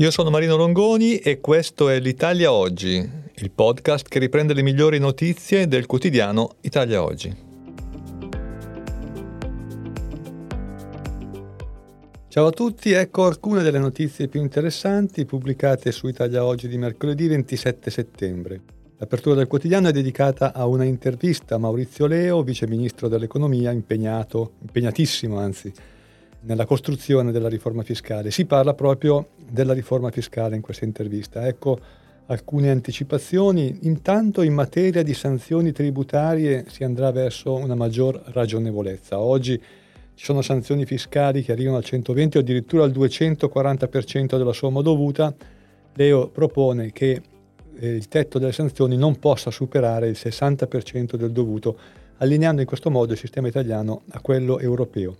Io sono Marino Longoni e questo è l'Italia Oggi, il podcast che riprende le migliori notizie del quotidiano Italia Oggi. Ciao a tutti, ecco alcune delle notizie più interessanti pubblicate su Italia Oggi di mercoledì 27 settembre. L'apertura del quotidiano è dedicata a una intervista a Maurizio Leo, vice ministro dell'economia, impegnato, impegnatissimo anzi, nella costruzione della riforma fiscale. Si parla proprio della riforma fiscale in questa intervista. Ecco alcune anticipazioni. Intanto in materia di sanzioni tributarie si andrà verso una maggior ragionevolezza. Oggi ci sono sanzioni fiscali che arrivano al 120 o addirittura al 240% della somma dovuta. Leo propone che eh, il tetto delle sanzioni non possa superare il 60% del dovuto, allineando in questo modo il sistema italiano a quello europeo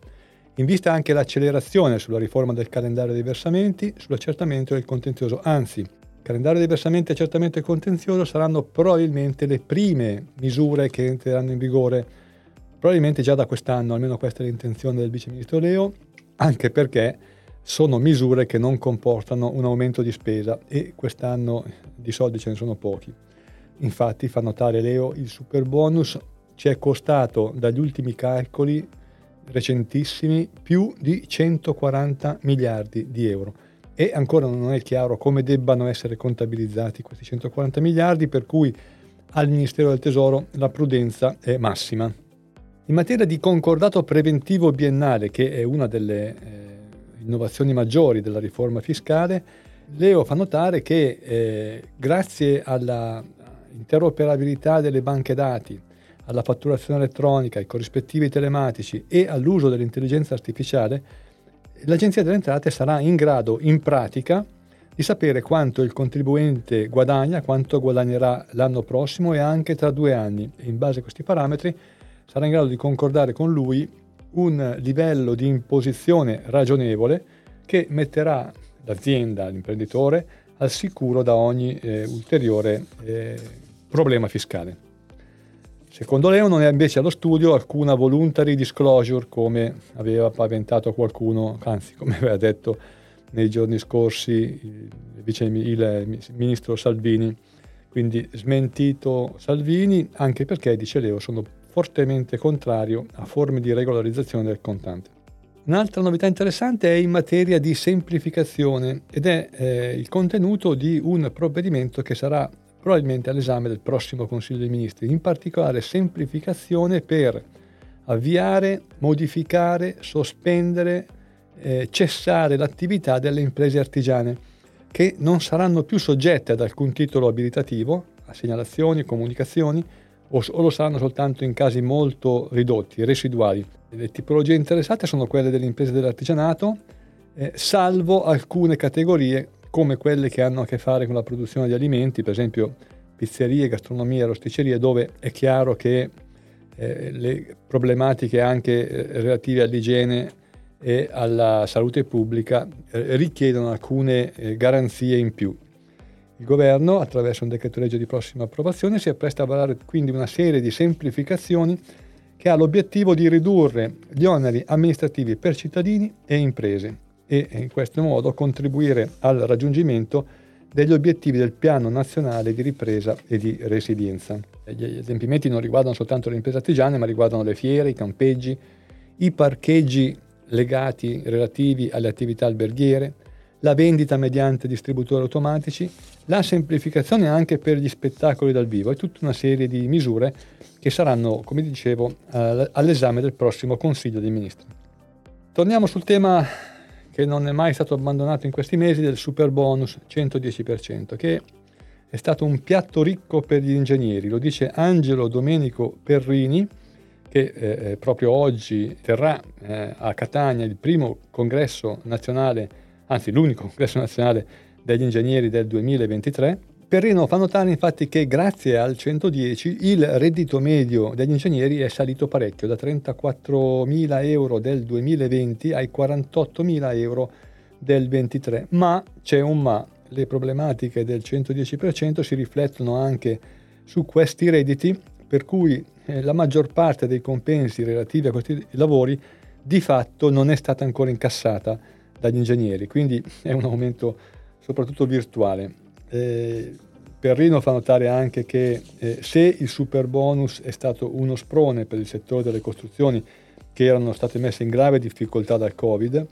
in vista anche l'accelerazione sulla riforma del calendario dei versamenti, sull'accertamento del contenzioso. Anzi, calendario dei versamenti, accertamento e contenzioso saranno probabilmente le prime misure che entreranno in vigore, probabilmente già da quest'anno, almeno questa è l'intenzione del Vice Ministro Leo, anche perché sono misure che non comportano un aumento di spesa e quest'anno di soldi ce ne sono pochi. Infatti, fa notare Leo, il super bonus ci è costato dagli ultimi calcoli recentissimi più di 140 miliardi di euro e ancora non è chiaro come debbano essere contabilizzati questi 140 miliardi per cui al Ministero del Tesoro la prudenza è massima. In materia di concordato preventivo biennale, che è una delle eh, innovazioni maggiori della riforma fiscale, Leo fa notare che eh, grazie alla interoperabilità delle banche dati, alla fatturazione elettronica, ai corrispettivi telematici e all'uso dell'intelligenza artificiale, l'Agenzia delle Entrate sarà in grado, in pratica, di sapere quanto il contribuente guadagna, quanto guadagnerà l'anno prossimo e anche tra due anni. In base a questi parametri sarà in grado di concordare con lui un livello di imposizione ragionevole che metterà l'azienda, l'imprenditore, al sicuro da ogni eh, ulteriore eh, problema fiscale. Secondo Leo non è invece allo studio alcuna voluntary disclosure come aveva paventato qualcuno, anzi come aveva detto nei giorni scorsi il, vice, il ministro Salvini. Quindi smentito Salvini anche perché, dice Leo, sono fortemente contrario a forme di regolarizzazione del contante. Un'altra novità interessante è in materia di semplificazione ed è eh, il contenuto di un provvedimento che sarà probabilmente all'esame del prossimo Consiglio dei Ministri, in particolare semplificazione per avviare, modificare, sospendere, eh, cessare l'attività delle imprese artigiane che non saranno più soggette ad alcun titolo abilitativo, a segnalazioni, comunicazioni, o, o lo saranno soltanto in casi molto ridotti, residuali. Le tipologie interessate sono quelle delle imprese dell'artigianato, eh, salvo alcune categorie come quelle che hanno a che fare con la produzione di alimenti, per esempio pizzerie, gastronomia, rosticcerie, dove è chiaro che eh, le problematiche anche eh, relative all'igiene e alla salute pubblica eh, richiedono alcune eh, garanzie in più. Il governo, attraverso un decreto legge di prossima approvazione, si appresta a varare quindi una serie di semplificazioni che ha l'obiettivo di ridurre gli oneri amministrativi per cittadini e imprese e in questo modo contribuire al raggiungimento degli obiettivi del Piano Nazionale di Ripresa e di Resilienza. Gli adempimenti non riguardano soltanto le imprese artigiane, ma riguardano le fiere, i campeggi, i parcheggi legati relativi alle attività alberghiere, la vendita mediante distributori automatici, la semplificazione anche per gli spettacoli dal vivo e tutta una serie di misure che saranno, come dicevo, all'esame del prossimo Consiglio dei Ministri. Torniamo sul tema che non è mai stato abbandonato in questi mesi del super bonus 110%, che è stato un piatto ricco per gli ingegneri, lo dice Angelo Domenico Perrini, che eh, eh, proprio oggi terrà eh, a Catania il primo congresso nazionale, anzi l'unico congresso nazionale degli ingegneri del 2023 Perrino fa notare infatti che grazie al 110 il reddito medio degli ingegneri è salito parecchio, da 34.000 euro del 2020 ai 48.000 euro del 2023. Ma c'è un ma, le problematiche del 110% si riflettono anche su questi redditi, per cui eh, la maggior parte dei compensi relativi a questi lavori di fatto non è stata ancora incassata dagli ingegneri, quindi è un aumento soprattutto virtuale. Eh, Perrino fa notare anche che eh, se il super bonus è stato uno sprone per il settore delle costruzioni che erano state messe in grave difficoltà dal Covid,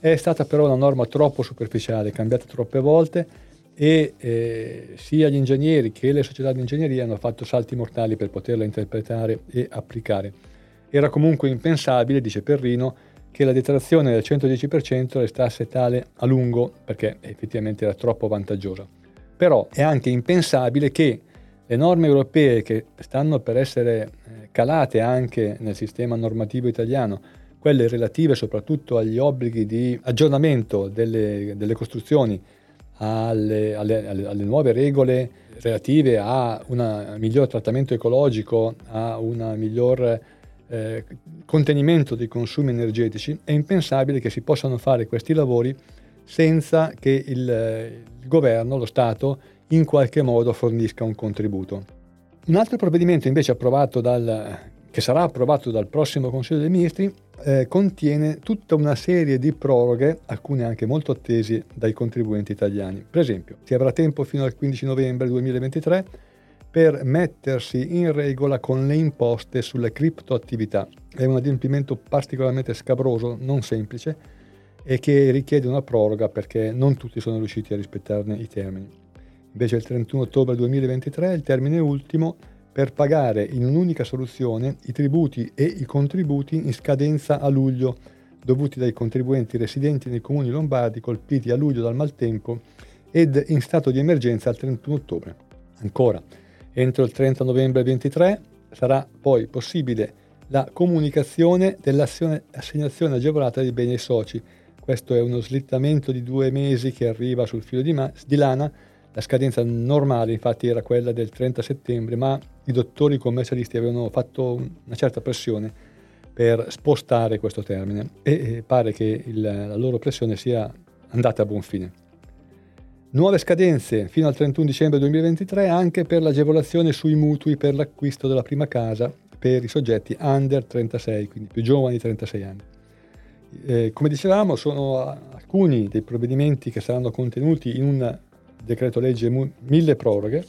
è stata però una norma troppo superficiale, cambiata troppe volte e eh, sia gli ingegneri che le società di ingegneria hanno fatto salti mortali per poterla interpretare e applicare. Era comunque impensabile, dice Perrino, che la detrazione del 110% restasse tale a lungo perché effettivamente era troppo vantaggiosa. Però è anche impensabile che le norme europee che stanno per essere eh, calate anche nel sistema normativo italiano, quelle relative soprattutto agli obblighi di aggiornamento delle, delle costruzioni alle, alle, alle, nuove regole relative a un miglior trattamento ecologico, a un miglior eh, contenimento dei consumi energetici, è impensabile che si possano fare questi lavori senza che il, il governo, lo Stato, in qualche modo fornisca un contributo. Un altro provvedimento invece approvato dal, che sarà approvato dal prossimo Consiglio dei Ministri eh, contiene tutta una serie di proroghe, alcune anche molto attese dai contribuenti italiani. Per esempio, si avrà tempo fino al 15 novembre 2023 per mettersi in regola con le imposte sulle criptoattività. È un adempimento particolarmente scabroso, non semplice, e che richiede una proroga perché non tutti sono riusciti a rispettarne i termini. Invece il 31 ottobre 2023 è il termine ultimo per pagare in un'unica soluzione i tributi e i contributi in scadenza a luglio dovuti dai contribuenti residenti nei comuni lombardi colpiti a luglio dal maltempo ed in stato di emergenza al 31 ottobre. Ancora, entro il 30 novembre 2023 sarà poi possibile la comunicazione dell'assegnazione agevolata dei beni ai soci questo è uno slittamento di due mesi che arriva sul filo di, ma- di lana. La scadenza normale infatti era quella del 30 settembre, ma i dottori commercialisti avevano fatto una certa pressione per spostare questo termine e pare che il, la loro pressione sia andata a buon fine. Nuove scadenze fino al 31 dicembre 2023 anche per l'agevolazione sui mutui per l'acquisto della prima casa per i soggetti under 36, quindi più giovani di 36 anni. Eh, come dicevamo, sono alcuni dei provvedimenti che saranno contenuti in un decreto legge mille proroghe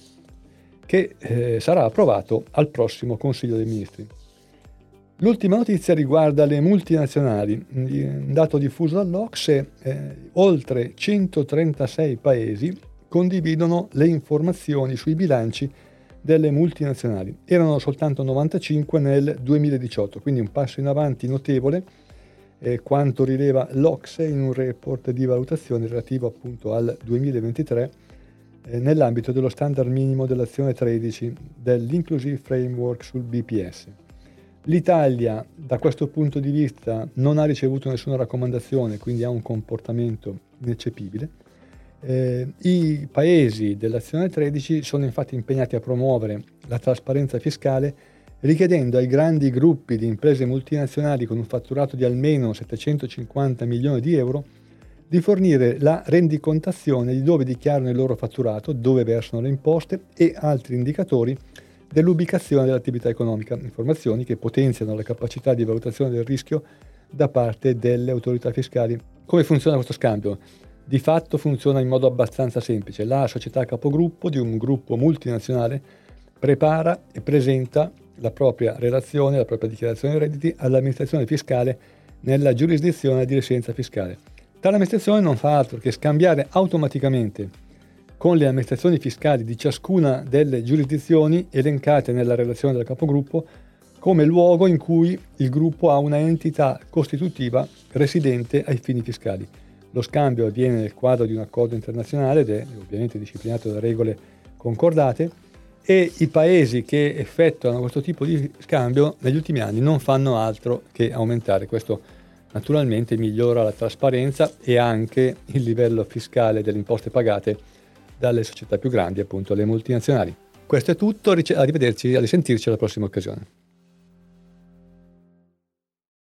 che eh, sarà approvato al prossimo Consiglio dei Ministri. L'ultima notizia riguarda le multinazionali. Un dato diffuso dall'Ocse, eh, oltre 136 paesi condividono le informazioni sui bilanci delle multinazionali. Erano soltanto 95 nel 2018, quindi un passo in avanti notevole eh, quanto rileva l'Ocse in un report di valutazione relativo appunto al 2023 eh, nell'ambito dello standard minimo dell'azione 13 dell'Inclusive Framework sul BPS. L'Italia da questo punto di vista non ha ricevuto nessuna raccomandazione, quindi ha un comportamento ineccepibile. Eh, I paesi dell'azione 13 sono infatti impegnati a promuovere la trasparenza fiscale richiedendo ai grandi gruppi di imprese multinazionali con un fatturato di almeno 750 milioni di euro di fornire la rendicontazione di dove dichiarano il loro fatturato, dove versano le imposte e altri indicatori dell'ubicazione dell'attività economica, informazioni che potenziano la capacità di valutazione del rischio da parte delle autorità fiscali. Come funziona questo scambio? Di fatto funziona in modo abbastanza semplice. La società capogruppo di un gruppo multinazionale prepara e presenta la propria relazione, la propria dichiarazione dei redditi all'amministrazione fiscale nella giurisdizione di residenza fiscale. Tale amministrazione non fa altro che scambiare automaticamente con le amministrazioni fiscali di ciascuna delle giurisdizioni elencate nella relazione del capogruppo come luogo in cui il gruppo ha una entità costitutiva residente ai fini fiscali. Lo scambio avviene nel quadro di un accordo internazionale ed è ovviamente disciplinato da regole concordate e i paesi che effettuano questo tipo di scambio negli ultimi anni non fanno altro che aumentare. Questo naturalmente migliora la trasparenza e anche il livello fiscale delle imposte pagate dalle società più grandi, appunto le multinazionali. Questo è tutto, arrivederci, a risentirci alla prossima occasione.